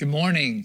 Good morning.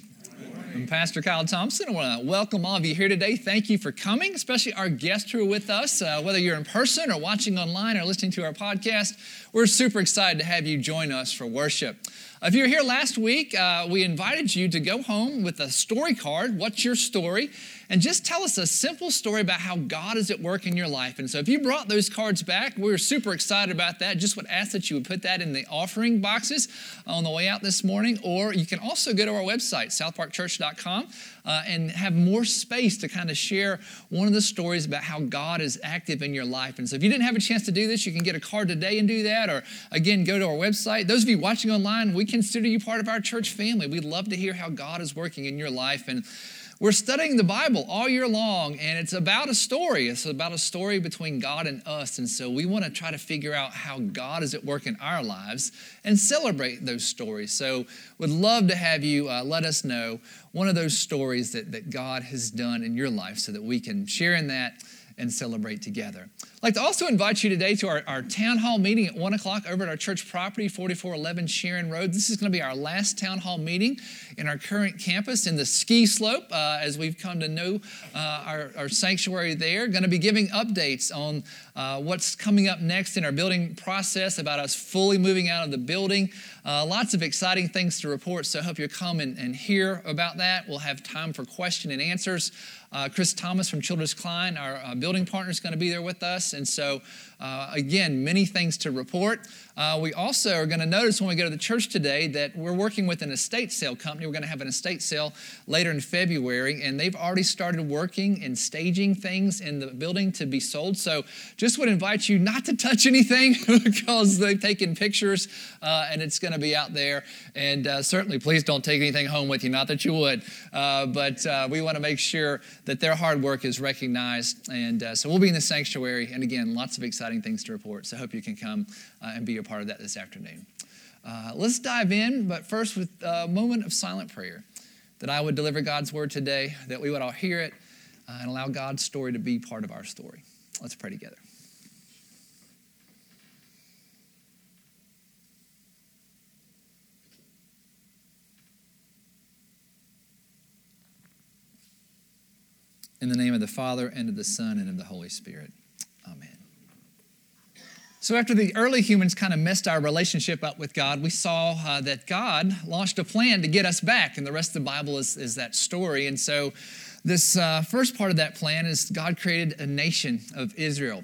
I'm Pastor Kyle Thompson. I want to welcome all of you here today. Thank you for coming, especially our guests who are with us. Uh, whether you're in person or watching online or listening to our podcast, we're super excited to have you join us for worship. If you were here last week, uh, we invited you to go home with a story card. What's your story? And just tell us a simple story about how God is at work in your life. And so, if you brought those cards back, we are super excited about that. Just would ask that you would put that in the offering boxes on the way out this morning. Or you can also go to our website, southparkchurch.com, uh, and have more space to kind of share one of the stories about how God is active in your life. And so, if you didn't have a chance to do this, you can get a card today and do that. Or again, go to our website. Those of you watching online, we consider you part of our church family. We'd love to hear how God is working in your life. And we're studying the Bible all year long, and it's about a story. It's about a story between God and us. And so we want to try to figure out how God is at work in our lives and celebrate those stories. So would love to have you uh, let us know one of those stories that, that God has done in your life so that we can share in that and celebrate together. I'd like to also invite you today to our, our town hall meeting at 1 o'clock over at our church property, 4411 Sharon Road. This is going to be our last town hall meeting in our current campus in the ski slope uh, as we've come to know uh, our, our, sanctuary there. Going to be giving updates on uh, what's coming up next in our building process, about us fully moving out of the building. Uh, lots of exciting things to report, so I hope you'll come and, and hear about that. We'll have time for question and answers. Uh, Chris Thomas from Childress Klein, our uh, building partner, is going to be there with us. And so, uh, again, many things to report. Uh, we also are going to notice when we go to the church today that we're working with an estate sale company. We're going to have an estate sale later in February, and they've already started working and staging things in the building to be sold. So just would invite you not to touch anything because they've taken pictures uh, and it's going to be out there. And uh, certainly, please don't take anything home with you, not that you would, uh, but uh, we want to make sure that their hard work is recognized. And uh, so we'll be in the sanctuary, and again, lots of exciting things to report. So I hope you can come and be a part of that this afternoon. Uh, let's dive in, but first with a moment of silent prayer that I would deliver God's word today, that we would all hear it, uh, and allow God's story to be part of our story. Let's pray together. In the name of the Father, and of the Son, and of the Holy Spirit. So, after the early humans kind of messed our relationship up with God, we saw uh, that God launched a plan to get us back. And the rest of the Bible is, is that story. And so, this uh, first part of that plan is God created a nation of Israel.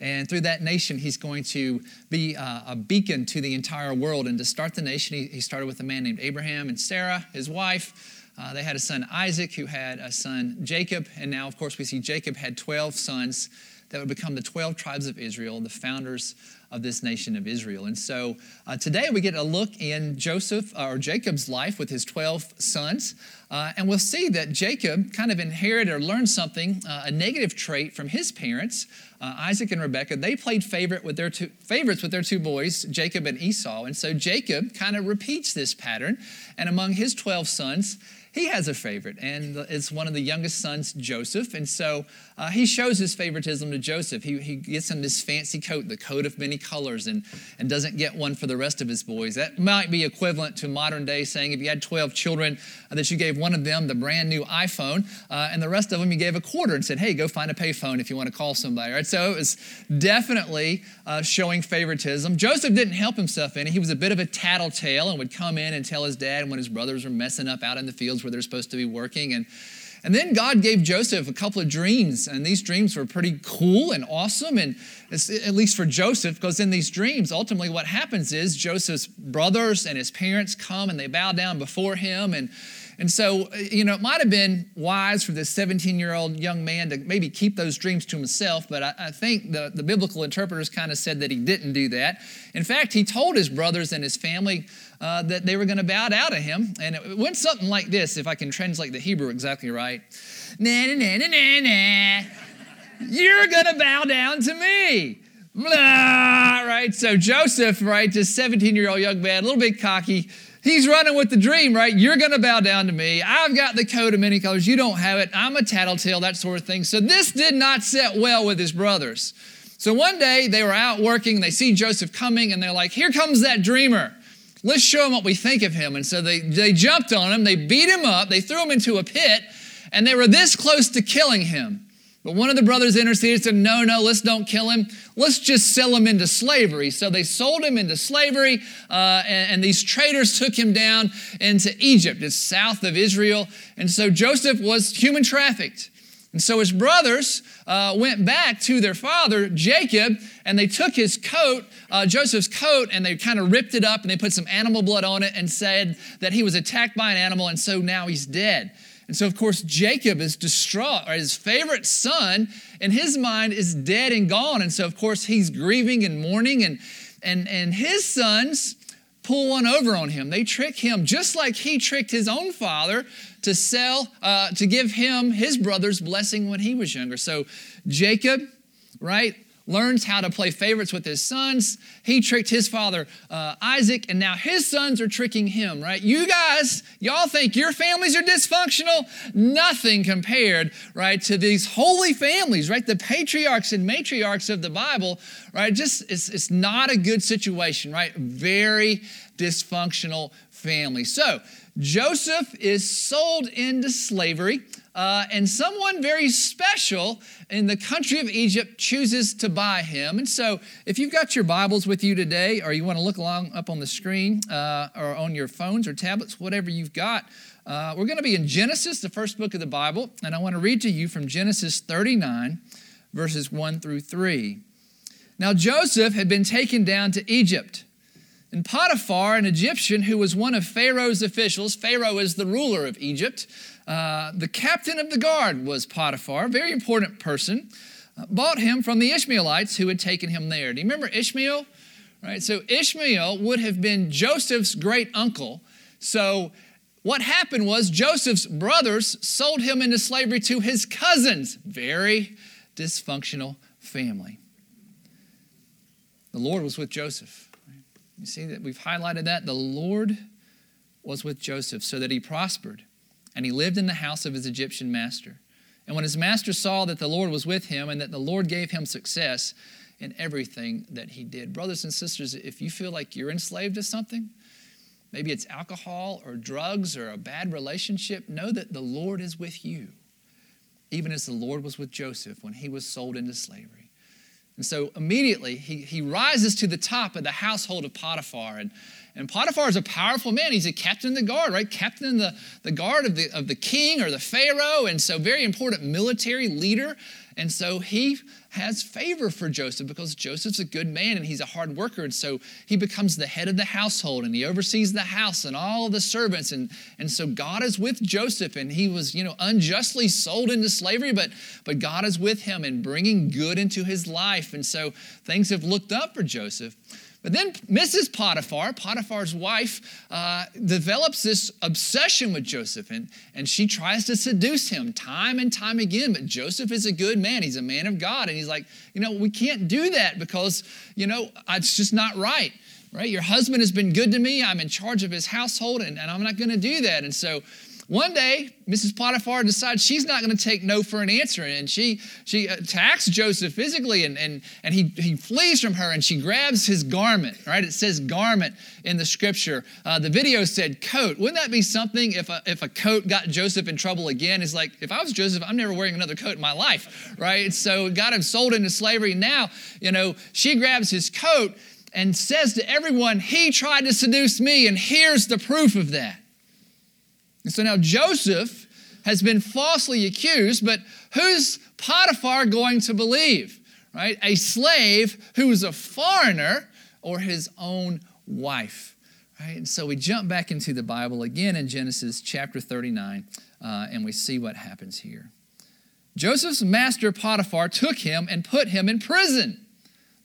And through that nation, he's going to be uh, a beacon to the entire world. And to start the nation, he, he started with a man named Abraham and Sarah, his wife. Uh, they had a son Isaac, who had a son Jacob. And now, of course, we see Jacob had 12 sons that would become the 12 tribes of Israel, the founders of this nation of Israel. And so uh, today we get a look in Joseph uh, or Jacob's life with his 12 sons. Uh, and we'll see that Jacob kind of inherited or learned something, uh, a negative trait from his parents, uh, Isaac and Rebekah. They played favorite with their two, favorites with their two boys, Jacob and Esau. And so Jacob kind of repeats this pattern. And among his 12 sons, he has a favorite, and it's one of the youngest sons, Joseph. And so uh, he shows his favoritism to Joseph. He, he gets him this fancy coat, the coat of many colors, and, and doesn't get one for the rest of his boys. That might be equivalent to modern day saying if you had 12 children, uh, that you gave one of them the brand new iPhone, uh, and the rest of them you gave a quarter and said, hey, go find a payphone if you want to call somebody. Right? So it was definitely uh, showing favoritism. Joseph didn't help himself any. He was a bit of a tattletale and would come in and tell his dad when his brothers were messing up out in the fields where they're supposed to be working. And, and then God gave Joseph a couple of dreams, and these dreams were pretty cool and awesome, and at least for Joseph, because in these dreams, ultimately what happens is Joseph's brothers and his parents come and they bow down before him, and and so, you know, it might have been wise for this 17 year old young man to maybe keep those dreams to himself, but I, I think the, the biblical interpreters kind of said that he didn't do that. In fact, he told his brothers and his family uh, that they were going to bow down to him. And it went something like this, if I can translate the Hebrew exactly right. Na, na, na, na, na, na. You're going to bow down to me. Blah, right? So Joseph, right, this 17 year old young man, a little bit cocky, He's running with the dream, right? You're going to bow down to me. I've got the coat of many colors. You don't have it. I'm a tattletale, that sort of thing. So this did not set well with his brothers. So one day they were out working, they see Joseph coming, and they're like, Here comes that dreamer. Let's show him what we think of him. And so they, they jumped on him, they beat him up, they threw him into a pit, and they were this close to killing him. But one of the brothers interceded and said, No, no, let's don't kill him. Let's just sell him into slavery. So they sold him into slavery, uh, and, and, these traders took him down into Egypt. It's south of Israel. And so Joseph was human trafficked. And so his brothers uh, went back to their father, Jacob, and they took his coat, uh, Joseph's coat, and they kind of ripped it up and they put some animal blood on it and said that he was attacked by an animal, and so now he's dead. And so, of course, Jacob is distraught, or his favorite son in his mind is dead and gone. And so, of course, he's grieving and mourning, and, and, and his sons pull one over on him. They trick him just like he tricked his own father to sell, uh, to give him his brother's blessing when he was younger. So, Jacob, right? Learns how to play favorites with his sons. He tricked his father, uh, Isaac, and now his sons are tricking him, right? You guys, y'all think your families are dysfunctional? Nothing compared, right, to these holy families, right? The patriarchs and matriarchs of the Bible, right? Just, it's, it's not a good situation, right? Very dysfunctional family. So, Joseph is sold into slavery. Uh, and someone very special in the country of Egypt chooses to buy him. And so, if you've got your Bibles with you today, or you want to look along up on the screen, uh, or on your phones or tablets, whatever you've got, uh, we're going to be in Genesis, the first book of the Bible. And I want to read to you from Genesis 39, verses 1 through 3. Now, Joseph had been taken down to Egypt. And Potiphar, an Egyptian who was one of Pharaoh's officials, Pharaoh is the ruler of Egypt, uh, the captain of the guard was Potiphar, very important person, uh, bought him from the Ishmaelites who had taken him there. Do you remember Ishmael? Right, so Ishmael would have been Joseph's great uncle. So what happened was Joseph's brothers sold him into slavery to his cousins. Very dysfunctional family. The Lord was with Joseph. You see that we've highlighted that? The Lord was with Joseph so that he prospered and he lived in the house of his Egyptian master. And when his master saw that the Lord was with him and that the Lord gave him success in everything that he did. Brothers and sisters, if you feel like you're enslaved to something, maybe it's alcohol or drugs or a bad relationship, know that the Lord is with you, even as the Lord was with Joseph when he was sold into slavery. And so immediately he, he rises to the top of the household of Potiphar. And and Potiphar is a powerful man. He's a captain of the guard, right? Captain of the, the guard of the, of the king or the Pharaoh. And so, very important military leader. And so, he has favor for Joseph because Joseph's a good man and he's a hard worker. And so, he becomes the head of the household and he oversees the house and all the servants. And, and so, God is with Joseph and he was, you know, unjustly sold into slavery, but, but God is with him and bringing good into his life. And so, things have looked up for Joseph. But then Mrs. Potiphar, Potiphar's wife, uh, develops this obsession with Joseph and, and she tries to seduce him time and time again. But Joseph is a good man. He's a man of God. And he's like, you know, we can't do that because, you know, it's just not right, right? Your husband has been good to me. I'm in charge of his household and, and I'm not going to do that. And so one day, Mrs. Potiphar decides she's not going to take no for an answer, and she, she attacks Joseph physically, and, and, and he, he flees from her, and she grabs his garment, right? It says garment in the scripture. Uh, the video said coat. Wouldn't that be something if a, if a coat got Joseph in trouble again? It's like, if I was Joseph, I'm never wearing another coat in my life, right? So got him sold into slavery. Now, you know, she grabs his coat and says to everyone, he tried to seduce me, and here's the proof of that. And so now Joseph has been falsely accused, but who's Potiphar going to believe? Right? A slave who is a foreigner or his own wife. Right? And so we jump back into the Bible again in Genesis chapter 39, uh, and we see what happens here. Joseph's master Potiphar took him and put him in prison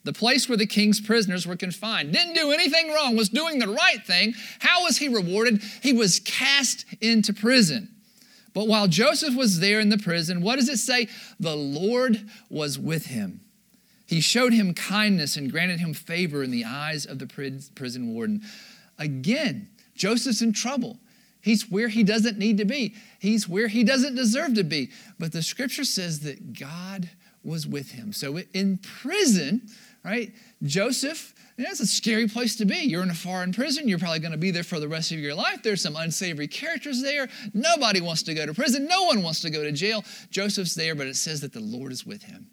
the place where the king's prisoners were confined. Didn't do anything wrong, was doing the right thing. How was he rewarded? He was cast into prison. But while Joseph was there in the prison, what does it say? The Lord was with him. He showed him kindness and granted him favor in the eyes of the prison warden. Again, Joseph's in trouble. He's where he doesn't need to be. He's where he doesn't deserve to be. But the scripture says that God was with him. So in prison, right? Joseph And that's a scary place to be. You're in a foreign prison. You're probably going to be there for the rest of your life. There's some unsavory characters there. Nobody wants to go to prison. No one wants to go to jail. Joseph's there, but it says that the Lord is with him.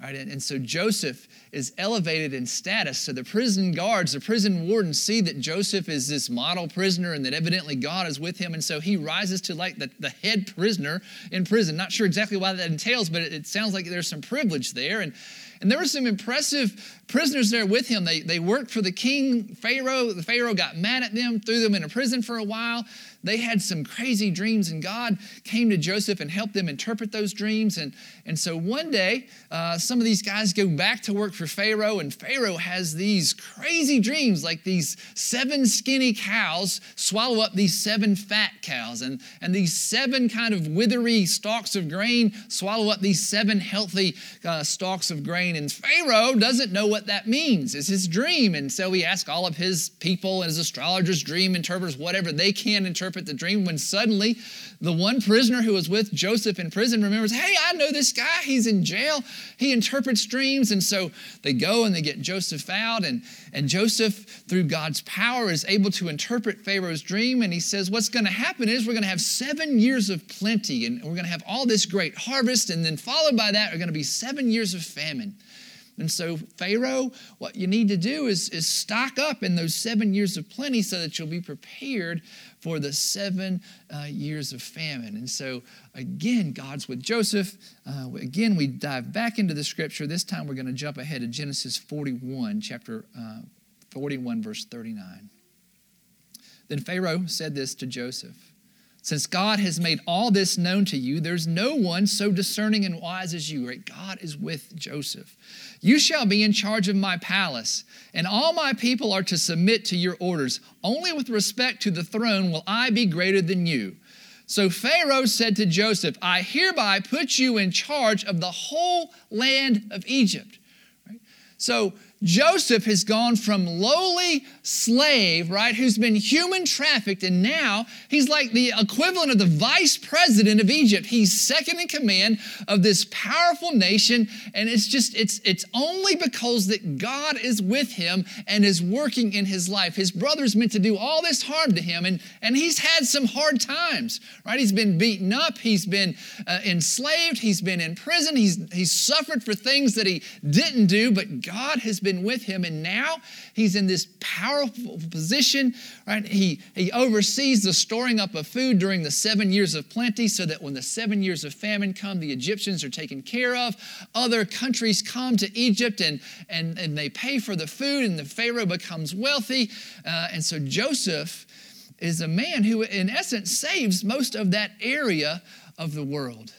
Right? And, and so Joseph is elevated in status. So the prison guards, the prison wardens see that Joseph is this model prisoner and that evidently God is with him. And so he rises to like the, the head prisoner in prison. Not sure exactly why that entails, but it, it sounds like there's some privilege there. And, and there were some impressive prisoners there with him. They, they worked for the king, Pharaoh. The Pharaoh got mad at them, threw them in a prison for a while. They had some crazy dreams, and God came to Joseph and helped them interpret those dreams. And, and so one day, uh, some of these guys go back to work for Pharaoh, and Pharaoh has these crazy dreams like these seven skinny cows swallow up these seven fat cows, and, and these seven kind of withery stalks of grain swallow up these seven healthy uh, stalks of grain. And Pharaoh doesn't know what that means. It's his dream. And so he asks all of his people and his astrologers, dream interpreters, whatever they can interpret the dream when suddenly the one prisoner who was with Joseph in prison remembers, hey, I know this guy. He's in jail. He interprets dreams. And so they go and they get Joseph out. And, and Joseph, through God's power, is able to interpret Pharaoh's dream. And he says, what's going to happen is we're going to have seven years of plenty and we're going to have all this great harvest. And then followed by that are going to be seven years of famine. And so, Pharaoh, what you need to do is, is stock up in those seven years of plenty so that you'll be prepared for the seven uh, years of famine. And so, again, God's with Joseph. Uh, again, we dive back into the scripture. This time we're going to jump ahead to Genesis 41, chapter uh, 41, verse 39. Then Pharaoh said this to Joseph. Since God has made all this known to you, there's no one so discerning and wise as you. Right? God is with Joseph. You shall be in charge of my palace, and all my people are to submit to your orders. Only with respect to the throne will I be greater than you. So Pharaoh said to Joseph, I hereby put you in charge of the whole land of Egypt. Right? So Joseph has gone from lowly slave, right, who's been human trafficked, and now he's like the equivalent of the vice president of Egypt. He's second in command of this powerful nation, and it's just, it's, it's only because that God is with him and is working in his life. His brother's meant to do all this harm to him, and, and he's had some hard times, right? He's been beaten up, he's been uh, enslaved, he's been in prison, he's, he's suffered for things that he didn't do, but God has been with him. And now he's in this powerful position, right? He, he oversees the storing up of food during the seven years of plenty so that when the seven years of famine come, the Egyptians are taken care of. Other countries come to Egypt and, and, and they pay for the food, and the Pharaoh becomes wealthy. Uh, and so Joseph is a man who, in essence, saves most of that area of the world.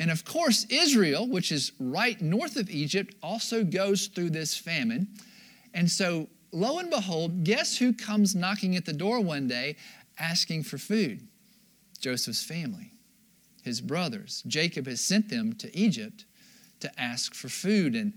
And of course, Israel, which is right north of Egypt, also goes through this famine. And so, lo and behold, guess who comes knocking at the door one day asking for food? Joseph's family, his brothers. Jacob has sent them to Egypt to ask for food. And,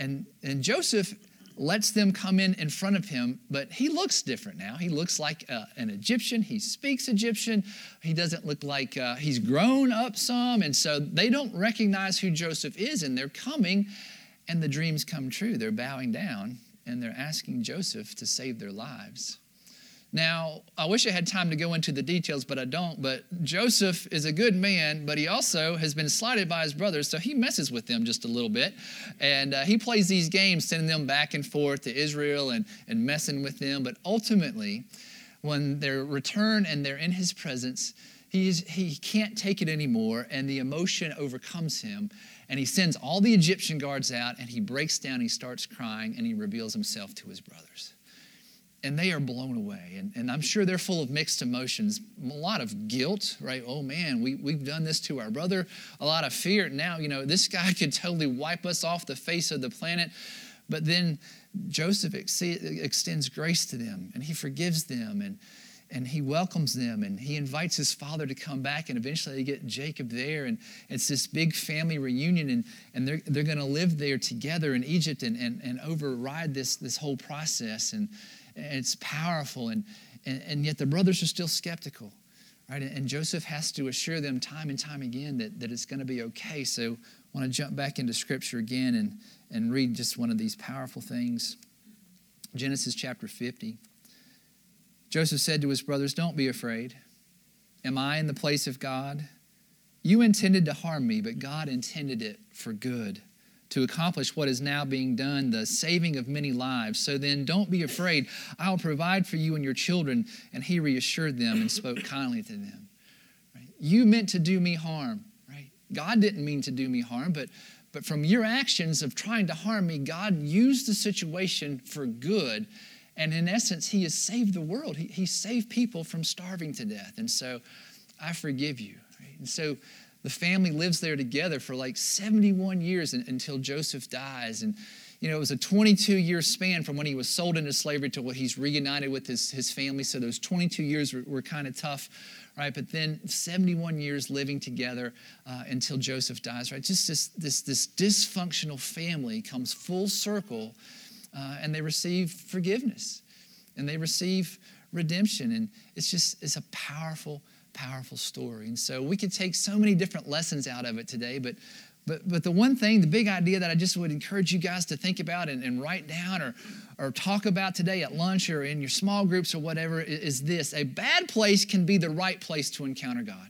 and, and Joseph lets them come in in front of him, but he looks different now. He looks like uh, an Egyptian. He speaks Egyptian. He doesn't look like uh, he's grown up some. And so they don't recognize who Joseph is, and they're coming, and the dreams come true. They're bowing down, and they're asking Joseph to save their lives. Now, I wish I had time to go into the details, but I don't. But Joseph is a good man, but he also has been slighted by his brothers, so he messes with them just a little bit. And uh, he plays these games, sending them back and forth to Israel and, and messing with them. But ultimately, when they return and they're in his presence, he's, he can't take it anymore, and the emotion overcomes him. And he sends all the Egyptian guards out, and he breaks down, he starts crying, and he reveals himself to his brothers and they are blown away. And, and I'm sure they're full of mixed emotions, a lot of guilt, right? Oh man, we, we've done this to our brother, a lot of fear. Now, you know, this guy could totally wipe us off the face of the planet. But then Joseph ex- extends grace to them and he forgives them and, and he welcomes them and he invites his father to come back and eventually they get jacob there and it's this big family reunion and, and they're, they're going to live there together in egypt and, and, and override this, this whole process and, it's powerful, and, and, and yet the brothers are still skeptical. Right? And Joseph has to assure them time and time again that, that it's going to be okay. So I want to jump back into scripture again and, and read just one of these powerful things. Genesis chapter 50. Joseph said to his brothers, Don't be afraid. Am I in the place of God? You intended to harm me, but God intended it for good, to accomplish what is now being done, the saving of many lives. So then, don't be afraid. I'll provide for you and your children. And he reassured them and spoke kindly to them. Right? You meant to do me harm, right? God didn't mean to do me harm, but but from your actions of trying to harm me, God used the situation for good. And in essence, He has saved the world. He, he saved people from starving to death. And so I forgive you. Right? And so the family lives there together for like 71 years until Joseph dies. And, you know, it was a 22 year span from when he was sold into slavery to when he's reunited with his, his family. So those 22 years were, were kind of tough right? But then 71 years living together uh, until Joseph dies, right? Just this, this, this dysfunctional family comes full circle uh, and they receive forgiveness and they receive redemption. And it's just, it's a powerful, powerful story. And so we could take so many different lessons out of it today, but but, but the one thing, the big idea that I just would encourage you guys to think about and, and write down or, or talk about today at lunch or in your small groups or whatever is, is this a bad place can be the right place to encounter God.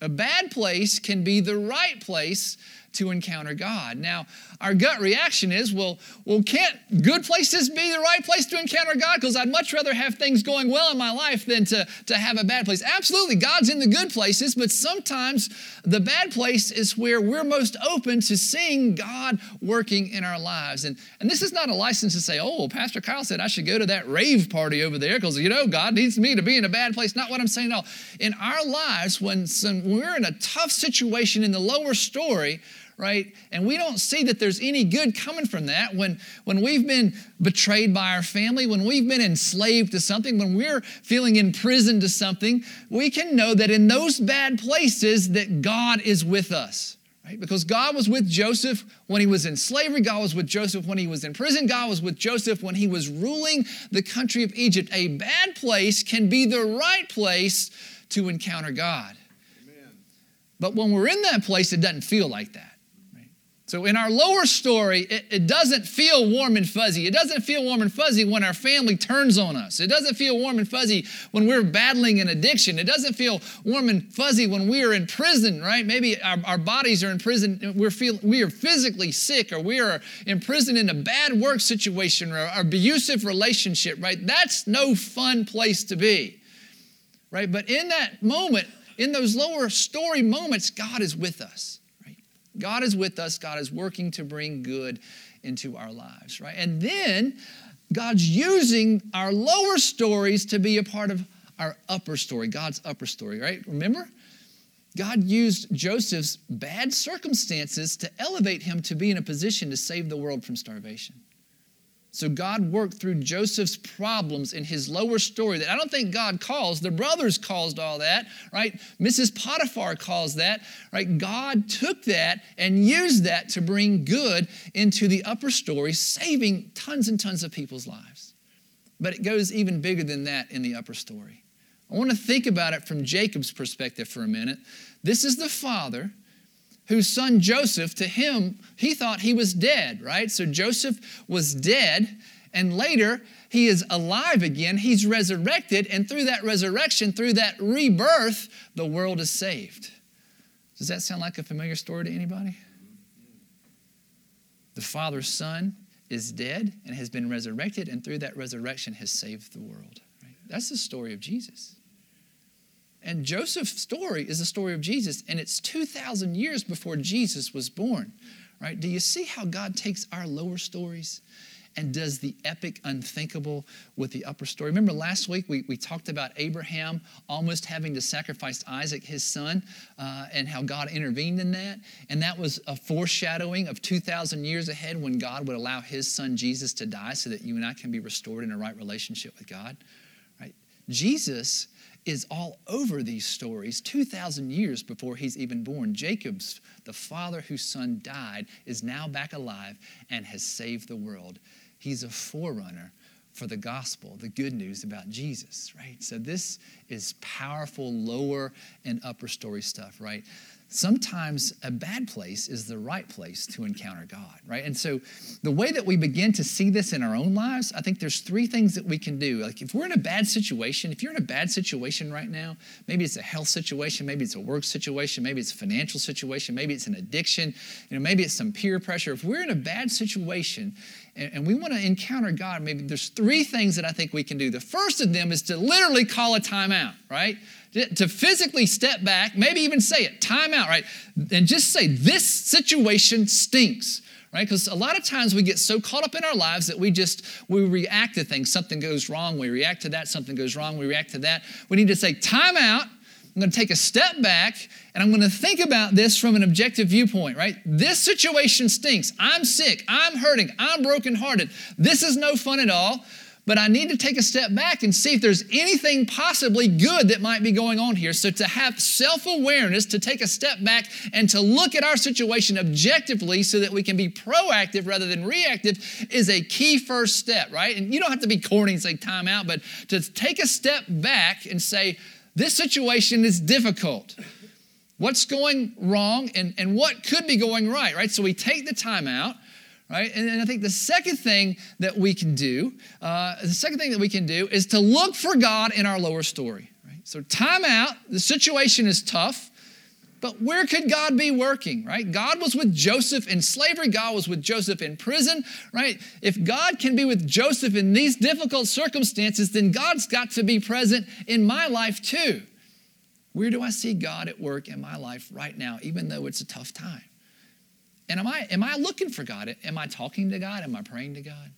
A bad place can be the right place to encounter God. Now, our gut reaction is, well, well, can't good places be the right place to encounter God? Because I'd much rather have things going well in my life than to, to have a bad place. Absolutely, God's in the good places, but sometimes the bad place is where we're most open to seeing God working in our lives. And, and this is not a license to say, oh, well, Pastor Kyle said I should go to that rave party over there because, you know, God needs me to be in a bad place. Not what I'm saying at all. In our lives, when, some, when we're in a tough situation in the lower story, right? And we don't see that there's any good coming from that when, when we've been betrayed by our family, when we've been enslaved to something, when we're feeling imprisoned to something, we can know that in those bad places that God is with us. Right? Because God was with Joseph when he was in slavery. God was with Joseph when he was in prison. God was with Joseph when he was ruling the country of Egypt. A bad place can be the right place to encounter God. Amen. But when we're in that place, it doesn't feel like that. So, in our lower story, it, it, doesn't feel warm and fuzzy. It doesn't feel warm and fuzzy when our family turns on us. It doesn't feel warm and fuzzy when we're battling an addiction. It doesn't feel warm and fuzzy when we are in prison, right? Maybe our, our bodies are in prison. We're feel, we are physically sick, or we are in prison in a bad work situation or abusive relationship, right? That's no fun place to be, right? But in that moment, in those lower story moments, God is with us. God is with us. God is working to bring good into our lives, right? And then God's using our lower stories to be a part of our upper story, God's upper story, right? Remember? God used Joseph's bad circumstances to elevate him to be in a position to save the world from starvation. So God worked through Joseph's problems in his lower story that I don't think God calls. The brothers caused all that, right? Mrs. Potiphar calls that, right? God took that and used that to bring good into the upper story, saving tons and tons of people's lives. But it goes even bigger than that in the upper story. I want to think about it from Jacob's perspective for a minute. This is the father whose son Joseph, to him, he thought he was dead, right? So Joseph was dead, and later he is alive again. He's resurrected, and through that resurrection, through that rebirth, the world is saved. Does that sound like a familiar story to anybody? The Father's Son is dead and has been resurrected, and through that resurrection has saved the world. Right? That's the story of Jesus. And Joseph's story is the story of Jesus, and it's 2,000 years before Jesus was born, right? Do you see how God takes our lower stories and does the epic unthinkable with the upper story? Remember last week we, we talked about Abraham almost having to sacrifice Isaac, his son, uh, and how God intervened in that. And that was a foreshadowing of 2,000 years ahead when God would allow his son Jesus to die so that you and I can be restored in a right relationship with God, right? Jesus is all over these stories 2,000 years before he's even born. Jacob's, the father whose son died, is now back alive and has saved the world. He's a forerunner for the gospel, the good news about Jesus, right? So this is powerful lower and upper story stuff, right? Sometimes a bad place is the right place to encounter God, right? And so the way that we begin to see this in our own lives, I think there's three things that we can do. Like if we're in a bad situation, if you're in a bad situation right now, maybe it's a health situation, maybe it's a work situation, maybe it's a financial situation, maybe it's an addiction, you know, maybe it's some peer pressure. If we're in a bad situation and, and we want to encounter God, maybe there's three things that I think we can do. The first of them is to literally call a timeout, right? To physically step back, maybe even say it, time out, right? And just say, this situation stinks right? Because a lot of times we get so caught up in our lives that we just we react to things. Something goes wrong we react to that. Something goes wrong we react to that. We need to say time out. I'm going to take a step back and i'm going to think about this from an objective viewpoint right? This situation stinks. I'm sick. I'm hurting. I'm brokenhearted. This is no fun at all but I need to take a step back and see if there's anything possibly good that might be going on here. So to have self awareness, to take a step back and to look at our situation objectively so that we can be proactive rather than reactive is a key first step, right? And you don't have to be corny and say time out, but to take a step back and say, this situation is difficult. What's going wrong and, and what could be going right, right? So we take the time out right? And, and I think the second thing that we can do, uh, the second thing that we can do is to look for God in our lower story, right? So time out, the situation is tough, but where could God be working, right? God was with Joseph in slavery, God was with Joseph in prison, right? If God can be with Joseph in these difficult circumstances, then God's got to be present in my life too. Where do I see God at work in my life right now, even though it's a tough time? And am I, am I looking for God? Am I talking to God? Am I praying to God?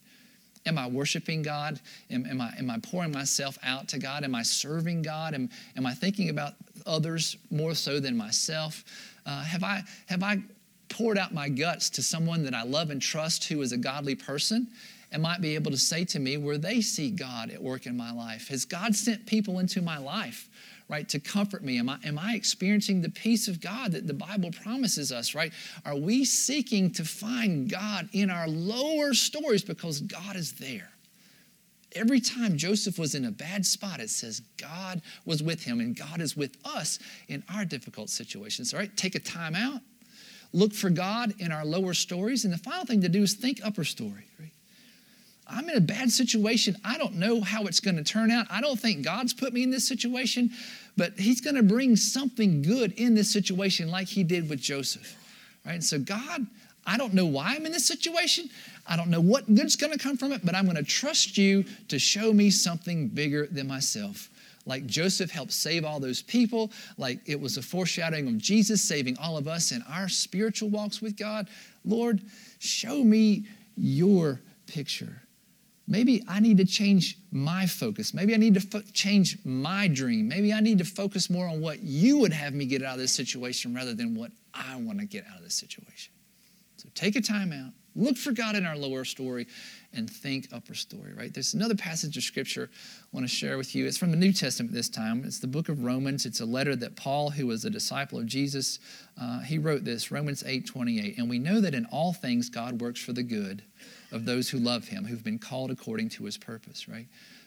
Am I worshiping God? Am, am, I, am I pouring myself out to God? Am I serving God? Am, am I thinking about others more so than myself? Uh, have, I, have I poured out my guts to someone that I love and trust who is a godly person? and might be able to say to me where they see God at work in my life. Has God sent people into my life right, to comfort me? Am I, am I experiencing the peace of God that the Bible promises us, right? Are we seeking to find God in our lower stories because God is there? Every time Joseph was in a bad spot, it says God was with him and God is with us in our difficult situations. All right, take a time out, look for God in our lower stories, and the final thing to do is think upper story. Right? I'm in a bad situation. I don't know how it's going to turn out. I don't think God's put me in this situation, but He's going to bring something good in this situation like He did with Joseph. Right? And So, God, I don't know why I'm in this situation. I don't know what good's going to come from it, but I'm going to trust you to show me something bigger than myself. Like Joseph helped save all those people, like it was a foreshadowing of Jesus saving all of us in our spiritual walks with God. Lord, show me your picture. Maybe I need to change my focus. Maybe I need to fo- change my dream. Maybe I need to focus more on what you would have me get out of this situation rather than what I want to get out of this situation. So take a time out, look for God in our lower story, and think upper story, right? There's another passage of scripture I want to share with you. It's from the New Testament this time. It's the book of Romans. It's a letter that Paul, who was a disciple of Jesus, uh, he wrote this, Romans 8 28. And we know that in all things God works for the good of those who love him, who've been called according to his purpose, right?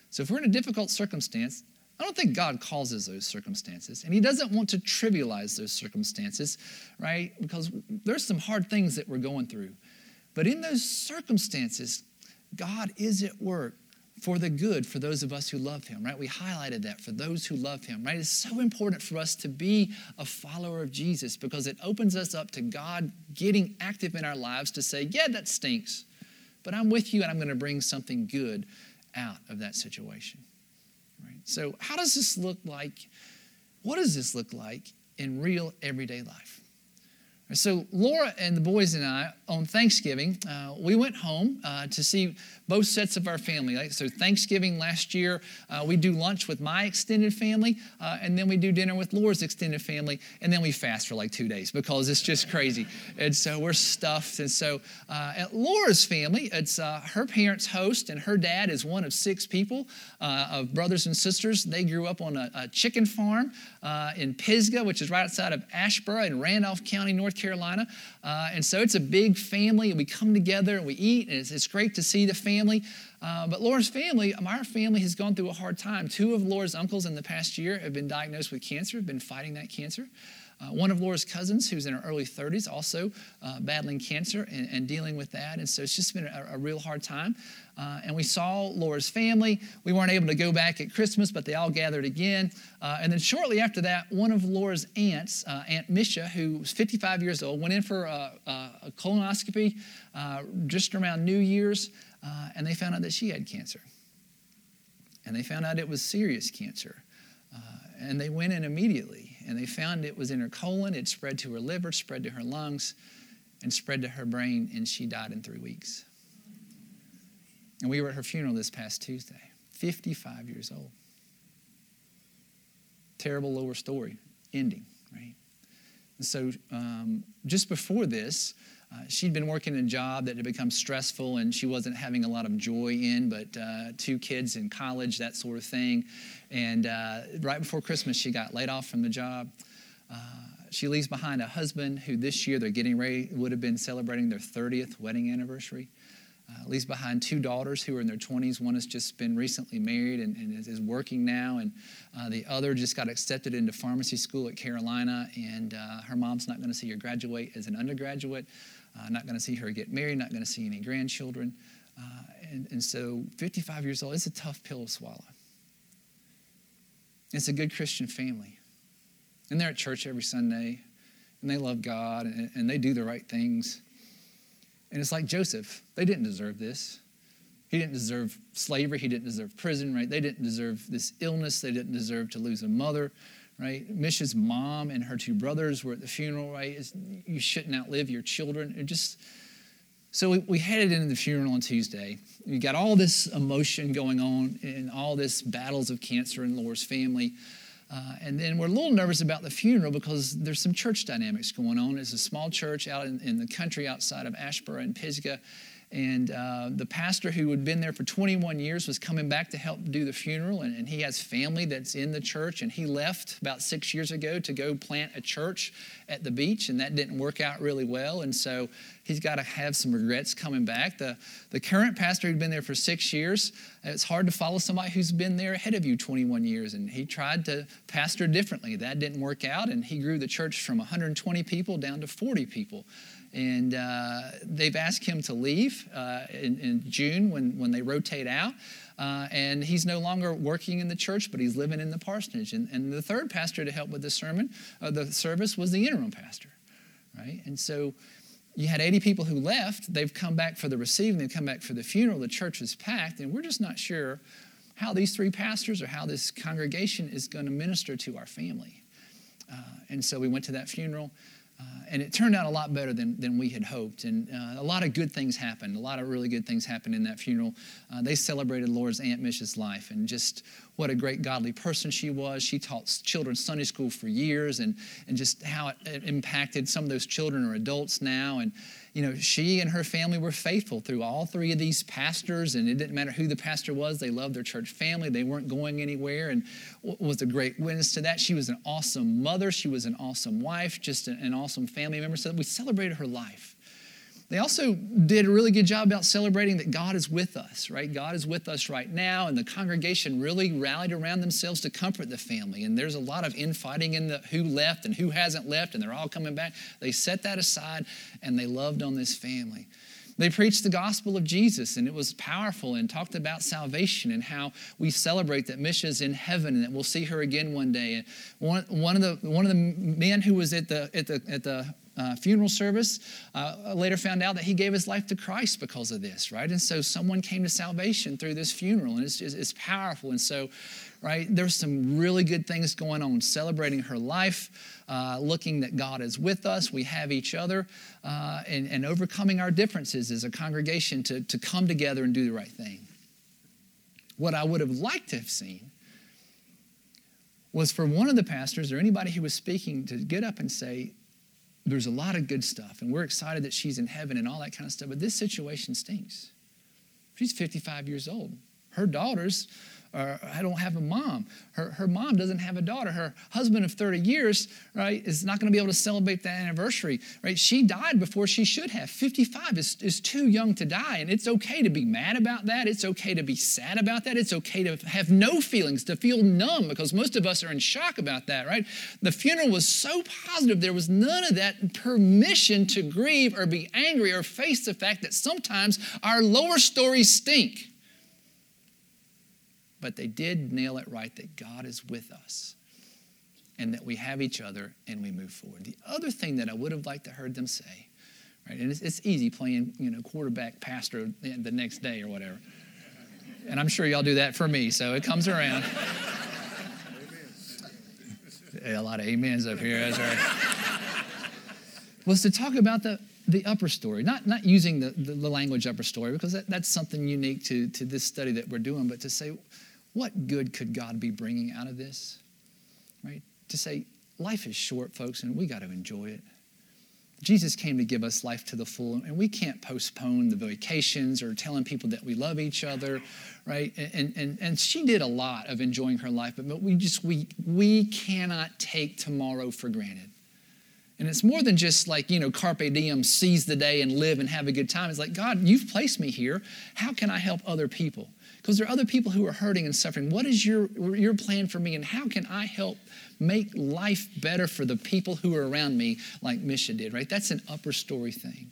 So if we're in a difficult circumstance, I don't think God causes those circumstances. And he doesn't want to trivialize those circumstances, right? Because there's some hard things that we're going through. But in those circumstances, God is at work for the good for those of us who love him, right? We highlighted that for those who love him, right? It's so important for us to be a follower of Jesus because it opens us up to God getting active in our lives to say, yeah, that stinks. But I'm with you and I'm going to bring something good out of that situation. Right? So, how does this look like? What does this look like in real everyday life? So, Laura and the boys and I, on Thanksgiving, uh, we went home uh, to see both sets of our family. So, Thanksgiving last year, uh, we do lunch with my extended family, uh, and then we do dinner with Laura's extended family, and then we fast for like two days because it's just crazy. And so, we're stuffed. And so, uh, at Laura's family, it's uh, her parents host, and her dad is one of six people of brothers and sisters. They grew up on a, a chicken farm in Pisgah, which is right outside of Asheboro in Randolph County, North Carolina. Uh, and so it's a big family, and we come together and we eat, and it's, it's great to see the family. Uh, but Laura's family, our family has gone through a hard time. Two of Laura's uncles in the past year have been diagnosed with cancer, have been fighting that cancer. Uh, one of Laura's cousins, who's in her early 30s, also uh, battling cancer and, and, dealing with that. And so it's just been a, a real hard time. Uh, and we saw Laura's family. We weren't able to go back at Christmas, but they all gathered again. Uh, and then shortly after that, one of Laura's aunts, uh, Aunt Misha, who was 55 years old, went in for a, a colonoscopy uh, just around New Year's, and they found out that she had cancer. And they found out it was serious cancer. and they went in immediately and they found it was in her colon. It spread to her liver, spread to her lungs, and spread to her brain, and she died in three weeks. And we were at her funeral this past Tuesday, 55 years old. Terrible lower story, ending, right? And so um, just before this, uh, she'd been working a job that had become stressful and she wasn't having a lot of joy in, but uh, two kids in college, that sort of thing. And uh, right before Christmas, she got laid off from the job. Uh, she leaves behind a husband who this year they're getting ready, would have been celebrating their 30th wedding anniversary. Uh, leaves behind two daughters who are in their 20s. One has just been recently married and, and is, working now, and the other just got accepted into pharmacy school at Carolina. And her mom's not going to see her graduate as an undergraduate. Uh, not going to see her get married, not going to see any grandchildren. Uh, and, and so, 55 years old, it's a tough pill to swallow. It's a good Christian family. And they're at church every Sunday, and they love God, and, and they do the right things. And it's like Joseph. They didn't deserve this. He didn't deserve slavery. He didn't deserve prison, right? They didn't deserve this illness. They didn't deserve to lose a mother right? Misha's mom and her two brothers were at the funeral, right? It's, you shouldn't outlive your children. It just so we, we headed into the funeral on Tuesday. We got all this emotion going on and all this battles of cancer in Laura's family. Uh, and then we're a little nervous about the funeral because there's some church dynamics going on. It's a small church out in, in the country outside of Asheboro and Pisgah. And uh, the pastor who had been there for 21 years was coming back to help do the funeral. And, and, he has family that's in the church. And he left about six years ago to go plant a church at the beach. And that didn't work out really well. And so he's got to have some regrets coming back. The, the current pastor who'd been there for six years, it's hard to follow somebody who's been there ahead of you 21 years. And he tried to pastor differently. That didn't work out. And he grew the church from 120 people down to 40 people and uh, they've asked him to leave uh, in, in, June when, when they rotate out. Uh, and he's no longer working in the church, but he's living in the parsonage. And, and the third pastor to help with the sermon, uh, the service, was the interim pastor, right? And so you had 80 people who left. They've come back for the receiving. They've come back for the funeral. The church is packed, and we're just not sure how these three pastors or how this congregation is going to minister to our family. Uh, and so we went to that funeral. Uh, and it turned out a lot better than, than we had hoped. And uh, a lot of good things happened. A lot of really good things happened in that funeral. Uh, they celebrated Laura's Aunt Misha's life and just what a great godly person she was. She taught children Sunday school for years and, and just how it, impacted some of those children or adults now. And, you know, she and her family were faithful through all three of these pastors, and it didn't matter who the pastor was. They loved their church family. They weren't going anywhere, and was a great witness to that. She was an awesome mother. She was an awesome wife, just an awesome family member. So we celebrated her life. They also did a really good job about celebrating that God is with us, right? God is with us right now, and the congregation really rallied around themselves to comfort the family. And there's a lot of infighting in the who left and who hasn't left, and they're all coming back. They set that aside and they loved on this family. They preached the gospel of Jesus, and it was powerful and talked about salvation and how we celebrate that Misha's in heaven and that we'll see her again one day. And one, one, of, the, one of the men who was at the, at the, at the uh, funeral service. Uh, later found out that he gave his life to Christ because of this, right? And so someone came to salvation through this funeral, and it's, it's powerful. And so, right, there's some really good things going on, celebrating her life, uh, looking that God is with us, we have each other, uh, and, and overcoming our differences as a congregation to, to come together and do the right thing. What I would have liked to have seen was for one of the pastors or anybody who was speaking to get up and say, there's a lot of good stuff, and we're excited that she's in heaven and all that kind of stuff, but this situation stinks. She's 55 years old. Her daughters or I don't have a mom. Her, her mom doesn't have a daughter. Her husband of 30 years, right, is not going to be able to celebrate that anniversary, right? She died before she should have. 55 is, is too young to die. And it's okay to be mad about that. It's okay to be sad about that. It's okay to have no feelings, to feel numb, because most of us are in shock about that, right? The funeral was so positive, there was none of that permission to grieve or be angry or face the fact that sometimes our lower stories stink. But they did nail it right that God is with us and that we have each other and we move forward. The other thing that I would have liked to heard them say, right, and it's, it's easy playing, you know, quarterback pastor the next day or whatever. And I'm sure y'all do that for me, so it comes around. a lot of amens up here. That's right. Was to talk about the, the upper story, not, not using the, the, the language upper story, because that, that's something unique to, to this study that we're doing, but to say, what good could God be bringing out of this? Right? To say, life is short, folks, and we got to enjoy it. Jesus came to give us life to the full, and we can't postpone the vacations or telling people that we love each other, right? And, and, and she did a lot of enjoying her life, but we just, we, we cannot take tomorrow for granted. And it's more than just like, you know, carpe diem, seize the day and live and have a good time. It's like, God, you've placed me here. How can I help other people? Because there are other people who are hurting and suffering. What is your, your plan for me, and how can I help make life better for the people who are around me, like Misha did, right? That's an upper story thing.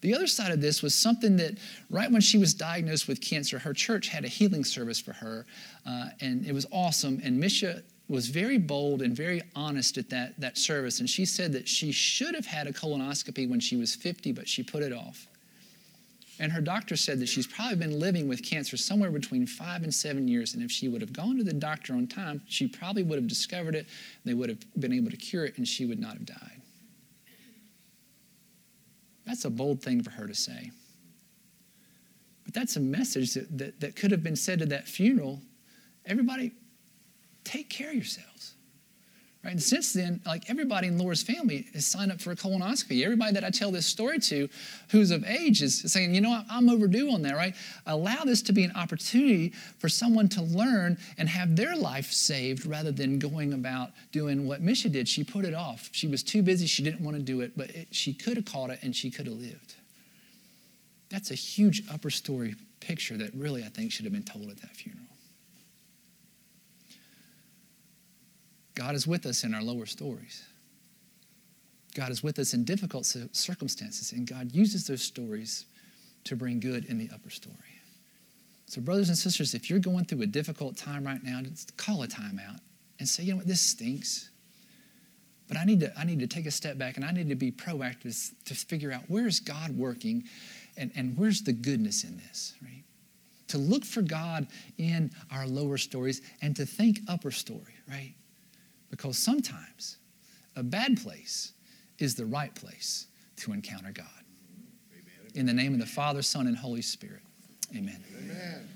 The other side of this was something that right when she was diagnosed with cancer, her church had a healing service for her, uh, and it was awesome. And Misha was very bold and very honest at that, that service. And she said that she should have had a colonoscopy when she was 50, but she put it off. And her doctor said that she's probably been living with cancer somewhere between five and seven years. And if she would have gone to the doctor on time, she probably would have discovered it. They would have been able to cure it, and she would not have died. That's a bold thing for her to say. But that's a message that, that, that could have been said to that funeral. Everybody, take care of yourselves. Right? And since then, like everybody in Laura's family has signed up for a colonoscopy. Everybody that I tell this story to who's of age is saying, you know, I'm overdue on that, right? Allow this to be an opportunity for someone to learn and have their life saved rather than going about doing what Misha did. She put it off. She was too busy. She didn't want to do it, but it, she could have caught it and she could have lived. That's a huge upper story picture that really I think should have been told at that funeral. God is with us in our lower stories. God is with us in difficult circumstances, and God uses those stories to bring good in the upper story. So, brothers and sisters, if you're going through a difficult time right now, just call a time out and say, you know what, this stinks. But I need to, I need to take a step back and I need to be proactive to figure out where's God working and, and where's the goodness in this, right? To look for God in our lower stories and to think upper story, right? Because sometimes a bad place is the right place to encounter God. In the name of the Father, Son, and Holy Spirit. Amen. Amen.